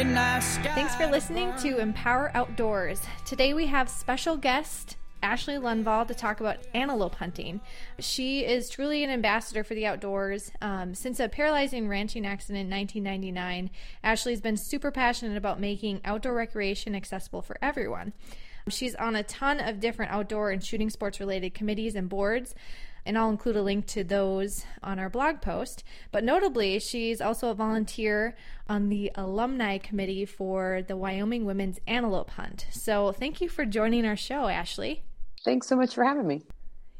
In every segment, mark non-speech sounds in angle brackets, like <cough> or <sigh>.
Thanks for listening to Empower Outdoors. Today we have special guest Ashley Lundvall to talk about antelope hunting. She is truly an ambassador for the outdoors. Um, since a paralyzing ranching accident in 1999, Ashley's been super passionate about making outdoor recreation accessible for everyone. She's on a ton of different outdoor and shooting sports related committees and boards and I'll include a link to those on our blog post. But notably, she's also a volunteer on the alumni committee for the Wyoming Women's Antelope Hunt. So thank you for joining our show, Ashley. Thanks so much for having me.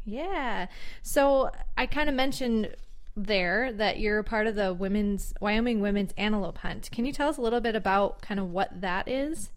Yeah. So I kind of mentioned there that you're part of the women's Wyoming Women's Antelope Hunt. Can you tell us a little bit about kind of what that is?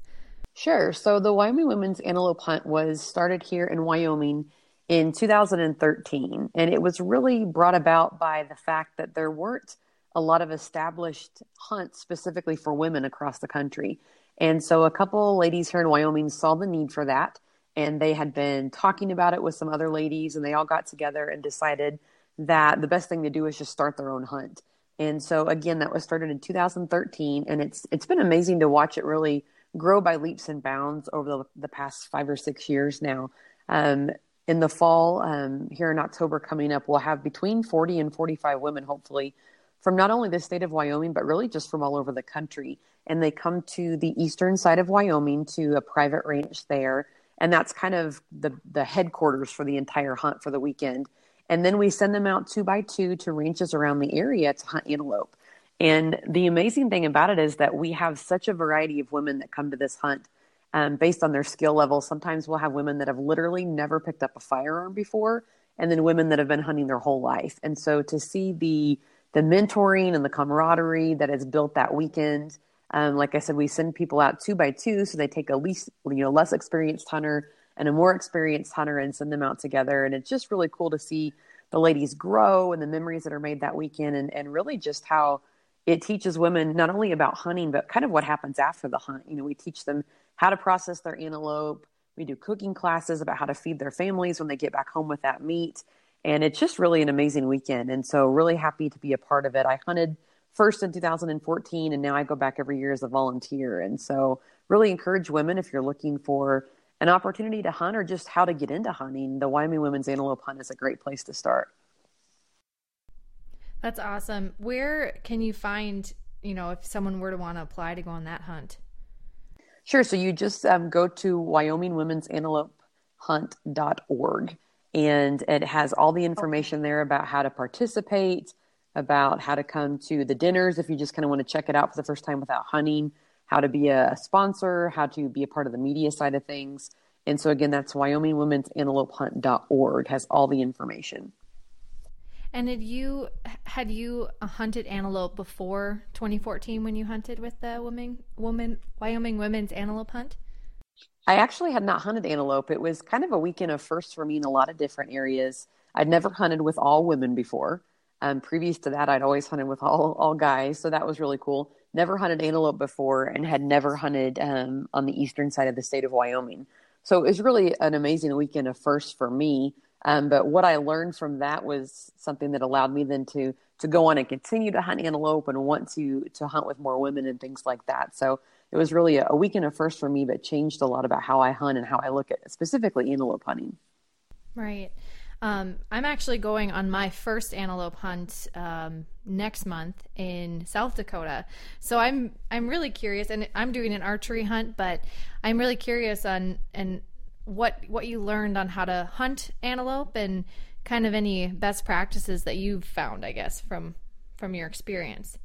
Sure. So the Wyoming Women's Antelope Hunt was started here in Wyoming in 2013. And it was really brought about by the fact that there weren't a lot of established hunts specifically for women across the country. And so a couple ladies here in Wyoming saw the need for that. And they had been talking about it with some other ladies, and they all got together and decided that the best thing to do is just start their own hunt. And so again, that was started in 2013, and it's it's been amazing to watch it really grow by leaps and bounds over the, the past five or six years now. Um, in the fall, um, here in October coming up, we'll have between 40 and 45 women, hopefully, from not only the state of Wyoming, but really just from all over the country. And they come to the eastern side of Wyoming to a private ranch there. And that's kind of the, the headquarters for the entire hunt for the weekend. And then we send them out two by two to ranches around the area to hunt antelope. And the amazing thing about it is that we have such a variety of women that come to this hunt um, based on their skill level. Sometimes we'll have women that have literally never picked up a firearm before, and then women that have been hunting their whole life. And so to see the the mentoring and the camaraderie that is built that weekend. Um, like I said, we send people out two by two, so they take a least you know less experienced hunter and a more experienced hunter and send them out together. And it's just really cool to see the ladies grow and the memories that are made that weekend, and and really just how it teaches women not only about hunting but kind of what happens after the hunt. You know, we teach them how to process their antelope. We do cooking classes about how to feed their families when they get back home with that meat. And it's just really an amazing weekend. And so, really happy to be a part of it. I hunted first in 2014, and now I go back every year as a volunteer. And so, really encourage women if you're looking for an opportunity to hunt or just how to get into hunting, the Wyoming Women's Antelope Hunt is a great place to start. That's awesome. Where can you find, you know, if someone were to want to apply to go on that hunt? Sure. So you just um, go to Wyoming Women's Antelope Hunt.org and it has all the information there about how to participate, about how to come to the dinners if you just kind of want to check it out for the first time without hunting, how to be a sponsor, how to be a part of the media side of things. And so again, that's Wyoming Women's Antelope Hunt.org has all the information. And had you had you hunted antelope before 2014 when you hunted with the woman woman Wyoming Women's Antelope Hunt? I actually had not hunted antelope. It was kind of a weekend of first for me in a lot of different areas. I'd never hunted with all women before. Um, previous to that, I'd always hunted with all all guys, so that was really cool. Never hunted antelope before, and had never hunted um, on the eastern side of the state of Wyoming. So it was really an amazing weekend of first for me. Um, but what I learned from that was something that allowed me then to to go on and continue to hunt antelope and want to to hunt with more women and things like that. So it was really a, a weekend of first for me, but changed a lot about how I hunt and how I look at specifically antelope hunting. Right. Um, I'm actually going on my first antelope hunt um, next month in South Dakota. So I'm I'm really curious, and I'm doing an archery hunt, but I'm really curious on and what what you learned on how to hunt antelope and kind of any best practices that you've found, I guess, from from your experience.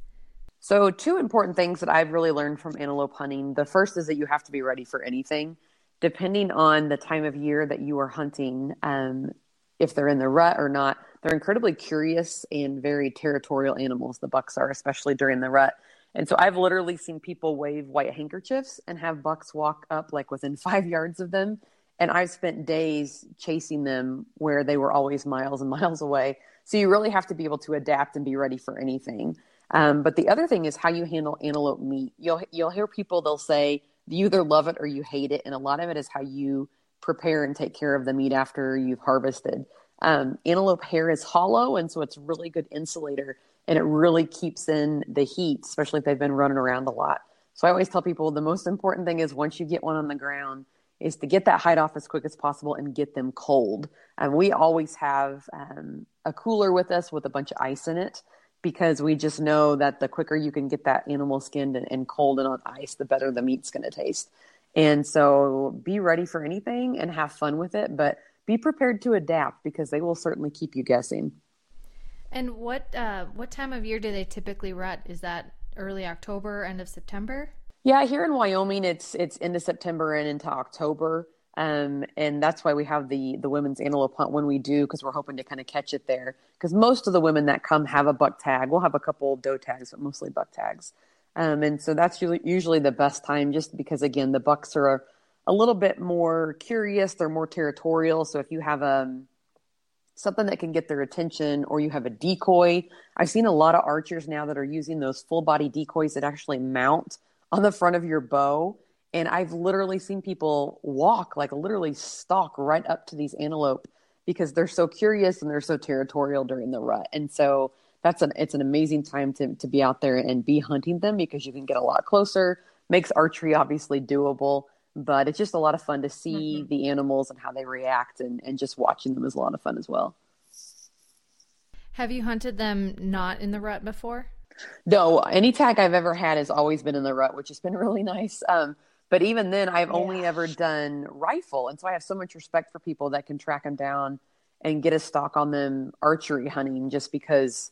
So, two important things that I've really learned from antelope hunting. The first is that you have to be ready for anything, depending on the time of year that you are hunting. Um, if they're in the rut or not, they're incredibly curious and very territorial animals. The bucks are, especially during the rut. And so I've literally seen people wave white handkerchiefs and have bucks walk up like within <laughs> five yards of them and I've spent days chasing them where they were always miles and <laughs> miles away. So you really have to be able to adapt and be ready for anything. Um, but the other thing is how you handle antelope meat. You'll you'll hear people they'll say you either love it or you hate it, and a lot of it is how you prepare and take care of the meat after you've harvested. Um, antelope hair is hollow, and so it's really good insulator, and it really keeps in the heat, especially if they've been running around a lot. So I always tell people the most important thing is once you get one on the ground, is to get that hide off as quick as possible and get them cold. And we always have um, a cooler with us with a bunch of ice in it because we just know that the quicker you can get that animal skinned and, and cold and on ice, the better the meat's going to taste. And so be ready for anything and have fun with it, but be prepared to adapt because they will certainly keep you guessing. And what uh, what time of year do they typically rut? Is that early October, end of September? Yeah, here in Wyoming, it's it's into September and into October, um, and that's why we have the the women's antelope hunt when we do because we're hoping to kind of catch it there. Because most of the women that come have a buck tag. We'll have a couple doe tags, but mostly buck tags, um, and so that's usually, the best time. Just because again, the bucks are a, a little bit more curious, they're more territorial. So if you have a um, something that can get their attention or you have a decoy. I've seen a lot of archers now that are using those full body decoys that actually mount on the front of your bow. And I've literally seen people walk, like literally stalk right up to these antelope because they're so curious and they're so territorial during the rut. And so that's an it's an amazing time to to be out there and be hunting them because you can get a lot closer. Makes archery obviously doable, but it's just a lot of fun to see mm-hmm. the animals and how they react and, and just watching them is a lot of fun as well. Have you hunted them not in the rut before? No, any tag I've ever had has always been in the rut, which has been <laughs> really nice. Um, but even then, I've yeah. only ever done rifle, and so I have so much respect for people that can track them down and get a stock on them archery hunting, just because,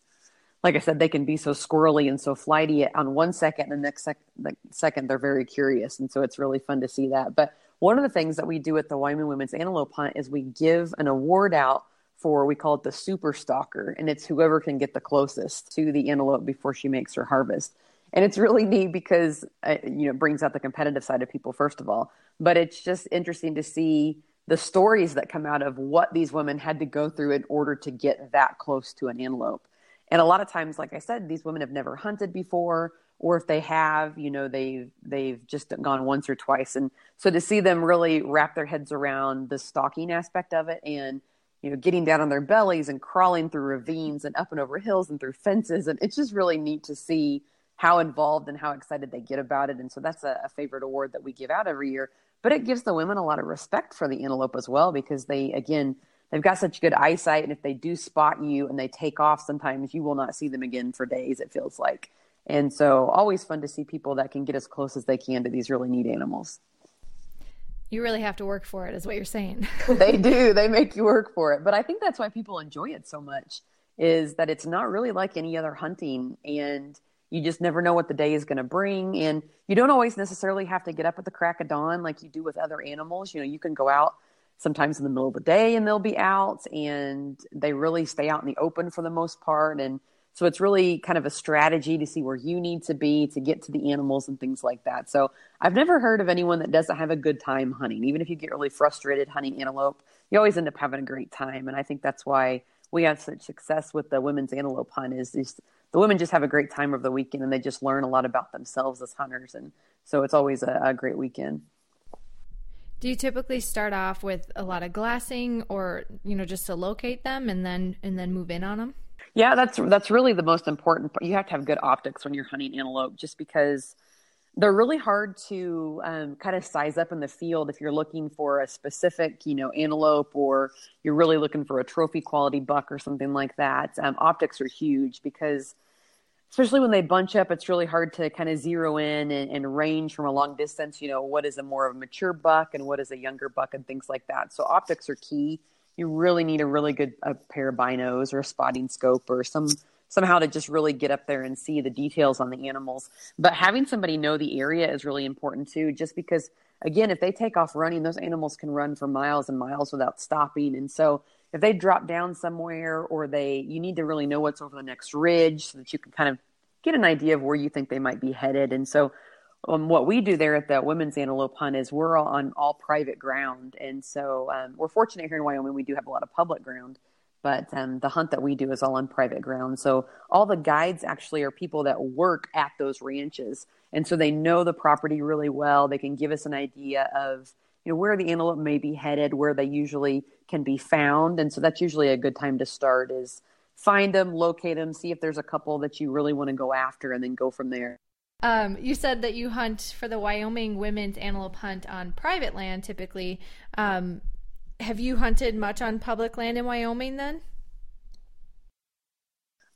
like I said, they can be so squirrely and so flighty on one second, and the next sec- the second they're very curious, and so it's really fun to see that. But one of the things that we do at the Wyoming Women's Antelope Hunt is we give an award out for we call it the super stalker and it's whoever can get the closest to the antelope before she makes her harvest. And it's really neat because uh, you know brings out the competitive side of people first of all. But it's just interesting to see the stories that come out of what these women had to go through in order to get that close to an antelope. And a lot of times like i said these women have never hunted before or if they have you know they've they've just gone once or twice. And so to see them really wrap their heads around the stalking aspect of it and you know, getting down on their bellies and crawling through ravines and up and over hills and through fences. And it's just really neat to see how involved and how excited they get about it. And so that's a, a favorite award that we give out every year. But it gives the women a lot of respect for the antelope as well because they, again, they've got such good eyesight. And if they do spot you and they take off, sometimes you will not see them again for days, it feels like. And so, always fun to see people that can get as close as they can to these really neat animals. You really have to work for it, is what you're saying. <laughs> <laughs> they do. They make you work for it. But I think that's why people enjoy it so much is that it's not really like any other hunting and you just never know what the day is going to bring and you don't always necessarily have to get up at the crack of dawn like you do with other animals you know you can go out sometimes in the middle of the day and they'll be out and they really stay out in the open for the most part and so it's really kind of a strategy to see where you need to be to get to the animals and things like that. So I've never heard of anyone that doesn't have a good time hunting. Even if you get really frustrated hunting antelope, you always end up having a great time. And I think that's why we have such success with the women's antelope hunt is the women just have a great time over the weekend and they just learn a lot about themselves as hunters. And so it's always a, a great weekend. Do you typically start off with a lot of glassing or, you know, just to locate them and then and then move in on them? Yeah, that's that's really the most important. You have to have good optics when you're hunting antelope, just because they're really hard to um, kind of size up in the field if you're looking for a specific, you know, antelope or you're really looking for a trophy quality buck or something like that. Um, optics are huge because, especially when they bunch up, it's really hard to kind of zero in and, and range from a long distance. You know, what is a more of a mature buck and what is a younger buck and things like that. So optics are key you really need a really good a pair of binos or a spotting scope or some somehow to just really get up there and see the details on the animals. But having somebody know the area is really important too, just because again, if they take off running, those animals can run for miles and miles without stopping. And so if they drop down somewhere or they you need to really know what's over the next ridge so that you can kind of get an idea of where you think they might be headed. And so um, what we do there at the women's antelope hunt is we're on all private ground, and so um, we're fortunate here in Wyoming. We do have a lot of public ground, but um, the hunt that we do is all on private ground. So all the guides actually are people that work at those ranches, and so they know the property really well. They can give us an idea of you know, where the antelope may be headed, where they usually can be found. And so that's usually a good time to start is find them, locate them, see if there's a couple that you really want to go after, and then go from there. Um, you said that you hunt for the Wyoming women's antelope hunt on private land typically. Um, have you hunted much on public land in Wyoming then?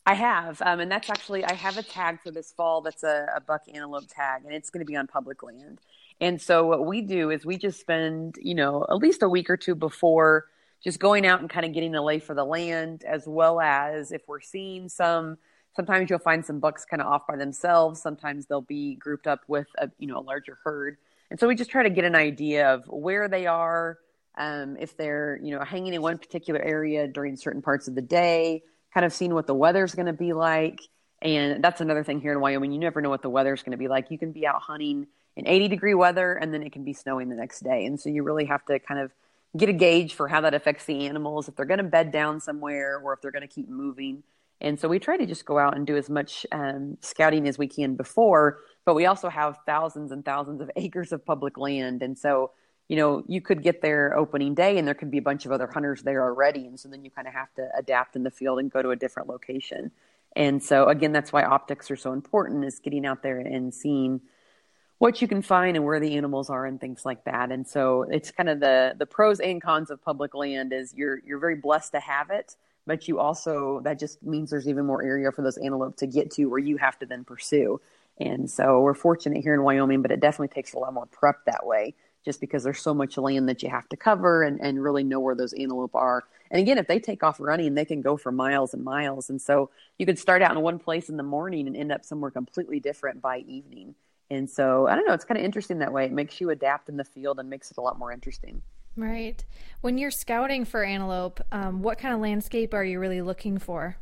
I have, um, and that's actually I have a tag for this fall that's a, a buck antelope tag, and it's going to be on public land. And so what we do is we just spend, you know, at least a week or two before just going out and kind of getting a lay for the land, as well as if we're seeing some. Sometimes you'll find some bucks kind of off by themselves. Sometimes they'll be grouped up with a you know a larger herd, and so we just try to get an idea of where they are, um, if they're you know hanging in one particular area during certain parts of the day, kind of seeing what the weather's going to be like. And that's another thing here in Wyoming. You never know what the weather's going to be like. You can be out hunting in 80 degree weather and then it can be snowing the next day. And so you really have to kind of get a gauge for how that affects the animals, if they're going to bed down somewhere or if they're going to keep moving. And so we try to just go out and do as much um, scouting as we can before, but we also have thousands and thousands of <laughs> acres of public land. And so, you know, you could get there opening day and there could be a bunch of other hunters there already. And so then you kind of have to adapt in the field and go to a different location. And so, again, that's why optics are so important is getting out there and seeing what you can find and where the animals are and things like that. And so it's kind of the the pros and cons of public land is you're you're very blessed to have it, but you also that just means there's even more area for those antelope to get to where you have to then pursue. And so we're fortunate here in Wyoming, but it definitely takes a lot more prep that way just because there's so much land that you have to cover and, and really know where those antelope are. And again, if they take off running, they can go for miles and miles. And so you could start out in one place in the morning and end up somewhere completely different by evening. And so I don't know, it's kind of interesting that way. It makes you adapt in the field and makes it a lot more interesting. Right. When you're scouting for antelope, um, what kind of landscape are you really looking for?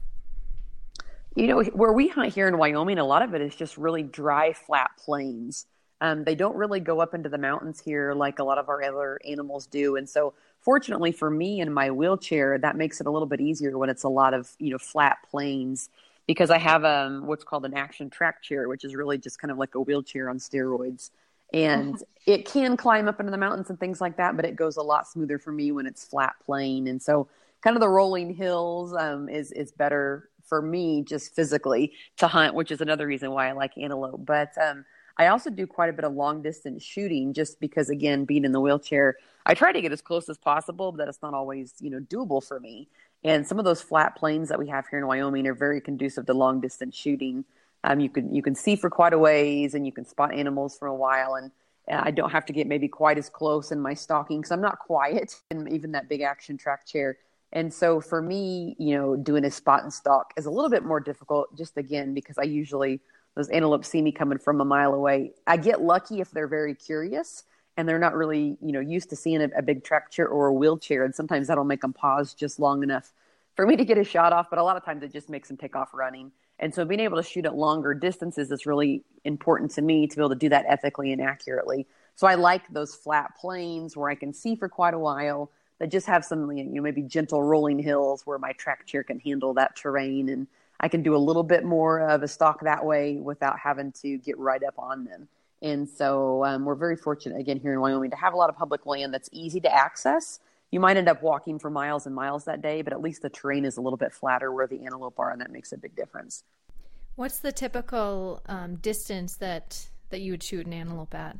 You know, where we hunt here in Wyoming, a lot of it is just really dry, flat plains. Um, they don't really go up into the mountains here like a lot of our other animals do. And so, fortunately for me in my wheelchair, that makes it a little bit easier when it's a lot of, you know, flat plains because I have um, what's called an action track chair, which is really just kind of like a wheelchair on steroids. And uh-huh. it can climb up into the mountains and things like that, but it goes a lot smoother for me when it's flat plain. And so, kind of the rolling hills um, is is better for me just physically to hunt, which is another reason why I like antelope. But um, I also do quite a bit of long distance shooting, just because again, being in the wheelchair, I try to get as close as possible, but it's not always you know doable for me. And some of those flat plains that we have here in Wyoming are very conducive to long distance shooting. Um, you can you can see for quite a ways, and you can spot animals for a while. And I don't have to get maybe quite as close in my stalking because I'm not quiet <laughs> in even that big action track chair. And so for me, you know, doing a spot and stalk is a little bit more difficult. Just again because I usually those antelope see me coming from a mile away. I get lucky if they're very curious and they're not really you know used to seeing a, a big track chair or a wheelchair and sometimes that'll make them pause just long enough for me to get a shot off but a lot of times it just makes them take off running and so being able to shoot at longer distances is really important to me to be able to do that ethically and accurately. So i like those flat plains where i can see for quite a while that just have some you know maybe gentle rolling hills where my track chair can handle that terrain. And i can do a little bit more of a stalk that way without having to get right up on them. And so um, we're very fortunate, again, here in Wyoming to have a lot of public land that's easy to access. You might end up walking for miles and miles that day, but at least the terrain is a little bit flatter where the antelope are, and that makes a big difference. What's the typical um, distance that, that you would shoot an antelope at?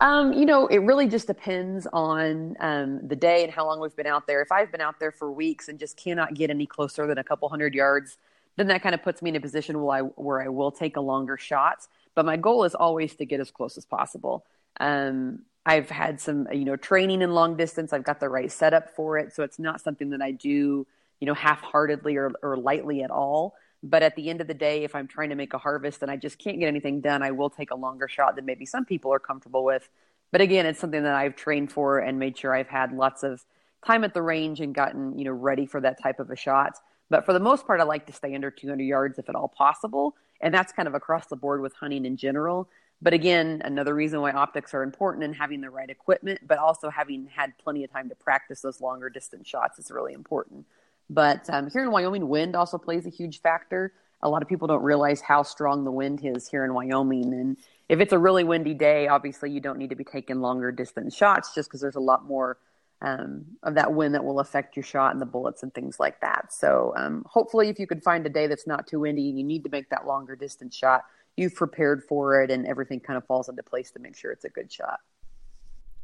Um, you know, it really just depends on um, the day and how long we've been out there. If I've been out there for weeks and just cannot get any closer than a couple hundred yards, then that kind of puts me in a position where I, where I will take a longer shot but my goal is always to get as close as possible. Um, I've had some, you know, training in long distance. I've got the right setup for it, so it's not something that I do, you know, half-heartedly or, or lightly at all. But at the end of the day, if I'm trying to make a harvest and I just can't get anything done, I will take a longer shot than maybe some people are comfortable with. But again, it's something that I've trained for and made sure I've had lots of time at the range and gotten, you know, ready for that type of a shot. But for the most part, I like to stay under 200 yards if at all possible and that's kind of across the board with hunting in general. But again, another reason why optics are important and having the right equipment, but also having had plenty of time to practice those longer distance shots is really important. But um, here in Wyoming, wind also plays a huge factor. A lot of people don't realize how strong the wind is here in Wyoming, and if it's a really windy day, obviously you don't need to be taking longer distance shots just because there's a lot more um, of that wind that will affect your shot and the bullets and things like that. So um, hopefully, if you could find a day that's not too windy and you need to make that longer distance shot, you've prepared for it and everything kind of falls into place to make sure it's a good shot.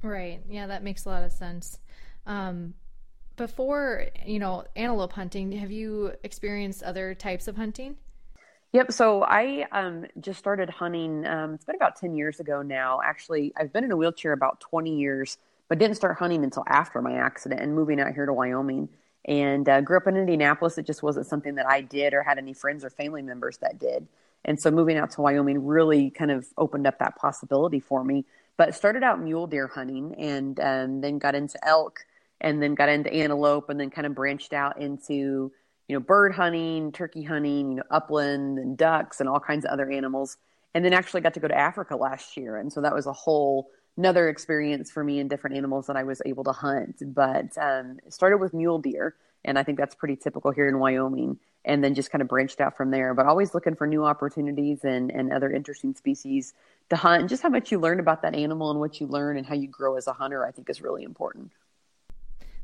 Right. Yeah, that makes a lot of sense. Um, before you know antelope hunting, have you experienced other types of hunting? Yep. So I um, just started hunting. Um, it's been about 10 years ago now. Actually, I've been in a wheelchair about 20 years, but didn't start hunting until after my accident and moving out here to Wyoming. And uh, grew up in Indianapolis. It just wasn't something that I did or had any friends or family members that did. And so moving out to Wyoming really kind of opened up that possibility for me. But started out mule deer hunting and um, then got into elk and then got into antelope and then kind of branched out into you know, bird hunting, turkey hunting, you know, upland and ducks and all kinds of other animals. And then actually got to go to Africa last year. And so that was a whole another experience for me and different animals that I was able to hunt. But um, started with mule deer, and I think that's pretty typical here in Wyoming. And then just kind of branched out from there. But always looking for new opportunities and, and other interesting species to hunt. And just how much you learn about that animal and what you learn and how you grow as a hunter, I think is really important.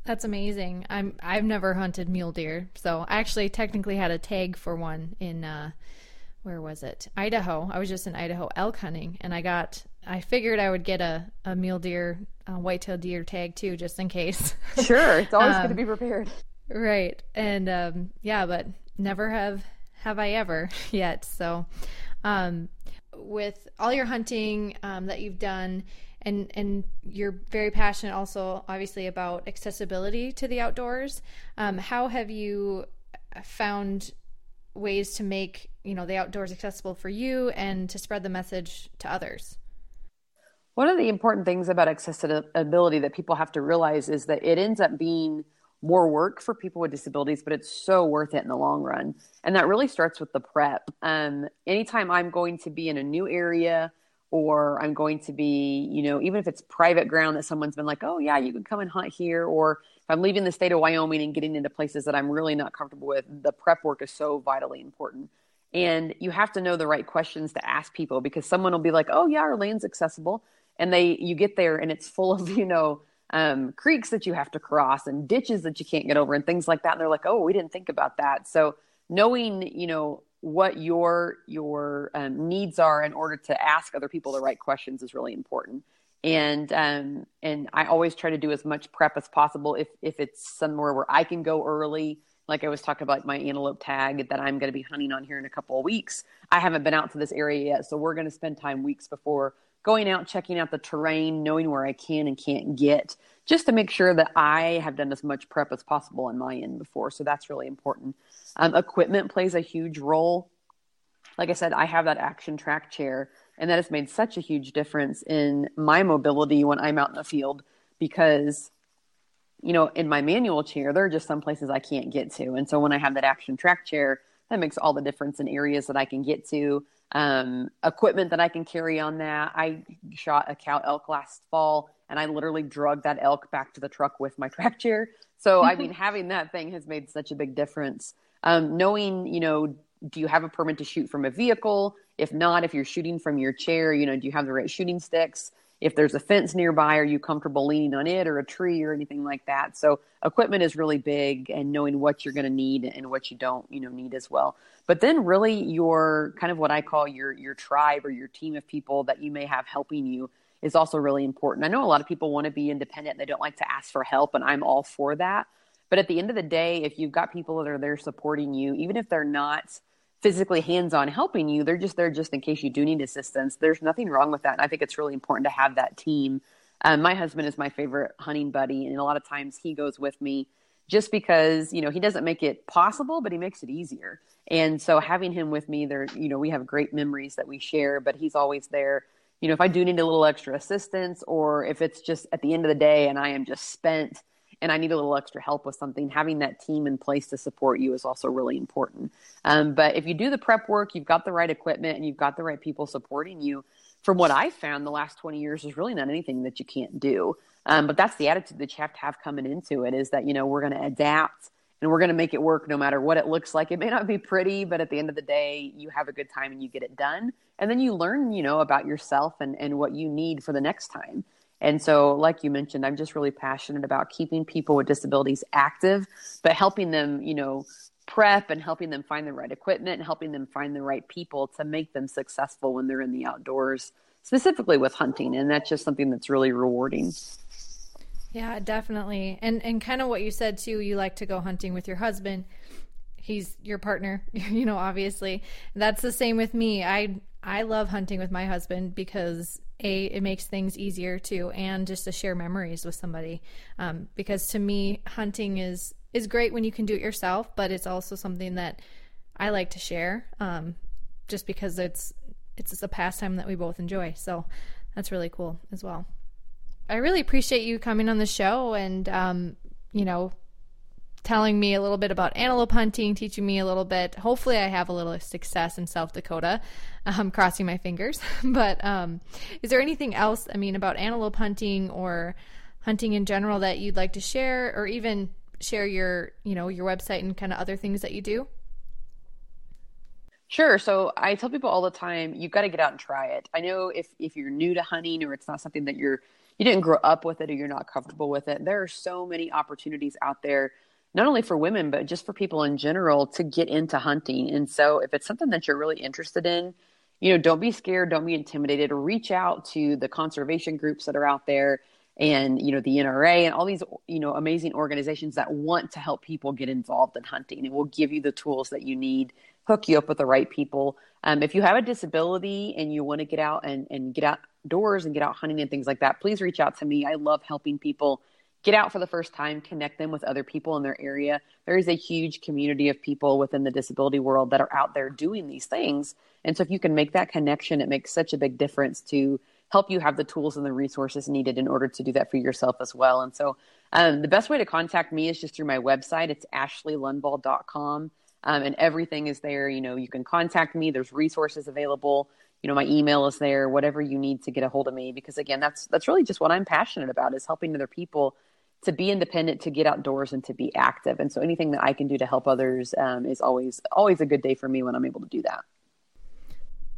That's amazing. I'm I've never hunted mule deer, so I actually technically had a tag for one in uh, where was it? Idaho. I was just in Idaho elk hunting, and I got. I figured I would get a a mule deer, a white-tailed deer tag too, just in case. Sure, it's always um, good to be prepared. Right, and um, yeah, but never have have I ever <laughs> yet. So, um, with all your hunting um, that you've done and and you're very passionate also obviously about accessibility to the outdoors um, how have you found ways to make you know the outdoors accessible for you and to spread the message to others? One of the important things about accessibility that people have to realize is that it ends up being more work for people with disabilities, but it's so worth it in the long run. And that really starts with the prep. Um, anytime I'm going to be in a new area or I'm going to be, you know, even if it's private ground that someone's been like, oh, yeah, you can come and hunt here. Or if I'm leaving the state of Wyoming and getting into places that I'm really not comfortable with, the prep work is so vitally important. And you have to know the right questions to ask people because someone will be like, oh, yeah, our land's accessible. And they, you get there and it's full of, <laughs> you know, um, creeks that you have to cross and ditches that you can't get over and things like that. And they're like, oh, we didn't think about that. So knowing, you know, what your your um, needs are in order to ask other people the right questions is really important and um, and I always try to do as much prep as possible if if it's somewhere where I can go early like I was talking about my antelope tag that I'm going to be hunting on here in a couple of weeks I haven't been out to this area yet so we're going to spend time weeks before going out checking out the terrain knowing where I can and can't get just to make sure that I have done as much prep as possible on my end before so that's really important um, equipment plays a huge role. Like I said, I have that action track chair, and that has made such a huge difference in my mobility when I'm out in the field because, you know, in my manual chair, there are just some places I can't get to. And so when I have that action track chair, that makes all the difference in areas that I can get to. Um, equipment that I can carry on that. I shot a cow elk last fall and I literally drug that elk back to the truck with my <laughs> track chair. So, I mean, <laughs> having that thing has made such a big difference. Um, knowing, you know, do you have a permit to shoot from a vehicle? If not, if you're shooting from your chair, you know, do you have the right shooting sticks? If there's a fence nearby, are you comfortable leaning on it or a tree or anything like that? So equipment is really big and knowing what you're going to need and what you don't, you know, need as well. But then really your kind of what I call your your tribe or your team of people that you may have helping you is also really important. I know a lot of people want to be independent. They don't like to ask for help and I'm all for that. But at the end of the day, if you've got people that are there supporting you, even if they're not physically hands on helping you, they're just there just in case you do need assistance. There's nothing wrong with that. And I think it's really important to have that team. Um, my husband is my favorite hunting buddy, and a lot of times he goes with me just because you know he doesn't make it possible, but he makes it easier. And so having him with me, there, you know, we have great memories that we share. But he's always there. You know, if I do need a little extra assistance, or if it's just at the end of the day and I am just spent and I need a little extra help with something, having that team in place to support you is also really important. Um, but if you do the prep work, you've got the right equipment and you've got the right people supporting you. From what I've found, the last 20 years, there's really not anything that you can't do. Um, but that's the attitude that you have to have coming into it is that, you know, we're going to adapt and we're going to make it work no matter what it looks like. It may not be pretty, but at the end of the day, you have a good time and you get it done. and then you learn, you know, about yourself and, and what you need for the next time. And so, like you mentioned, I'm just really passionate about keeping people with disabilities active, but helping them, you know, prep and helping them find the right equipment and helping them find the right people to make them successful when they're in the outdoors, specifically with hunting. And that's just something that's really rewarding. Yeah, definitely. And and kind of what you said too, you like to go hunting with your husband. He's your partner, <laughs> you know, obviously. That's the same with me. I I love hunting with my husband because a it makes things easier too, and just to share memories with somebody. Um, because to me, hunting is is great when you can do it yourself, but it's also something that I like to share. Um, just because it's it's just a pastime that we both enjoy. So that's really cool as well. I really appreciate you coming on the show and um, you know telling me a little bit about antelope hunting, teaching me a little bit. Hopefully, I have a little success in South Dakota. I'm crossing my fingers. <laughs> but um, is there anything else, I mean, about antelope hunting or hunting in general that you'd like to share, or even share your, you know, your website and kind of other things that you do? Sure. So I tell people all the time, you've got to get out and try it. I know if if you're new to hunting or it's not something that you're you didn't grow up with it or you're not comfortable with it, there are so many opportunities out there not only for women but just for people in general to get into hunting. And so if it's something that you're really interested in you know don't be scared don't be intimidated. Reach out to the conservation groups that are out there and you know the NRA and all these you know amazing organizations that want to help people get involved in hunting and will give you the tools that you need hook you up with the right people. Um, if you have a disability and you want to get out and, and get outdoors and get out hunting and things like that please reach out to me. I love helping people get out for the first time, connect them with other people in their area. There is a huge community of people within the disability world that are out there doing these things. And so if you can make that connection, it makes such a big difference to help you have the tools and the resources needed in order to do that for yourself as well. And so um, the best way to contact me is just through my website. It's ashleylundvall.com. Um, and everything is there. You know, you can contact me. There's resources available. You know, my email is there. Whatever you need to get a hold of me, because again, that's that's really just what I'm passionate about is helping other people to be independent, to get outdoors, and to be active. And so anything that I can do to help others um, is always always a good day for me when I'm able to do that.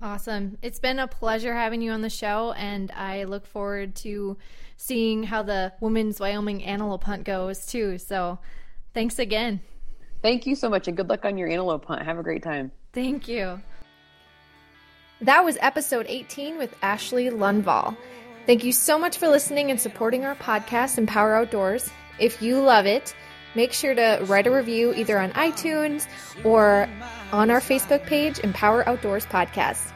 Awesome. It's been a pleasure having you on the show, and I look forward to seeing how the Women's Wyoming Antelope Hunt goes too. So thanks again. Thank you so much, and good luck on your antelope hunt. Have a great time. Thank you. That was episode 18 with Ashley Lundvall. Thank you so much for listening and supporting our podcast, Empower Outdoors. If you love it, make sure to write a review either on iTunes or on our Facebook page, Empower Outdoors Podcast.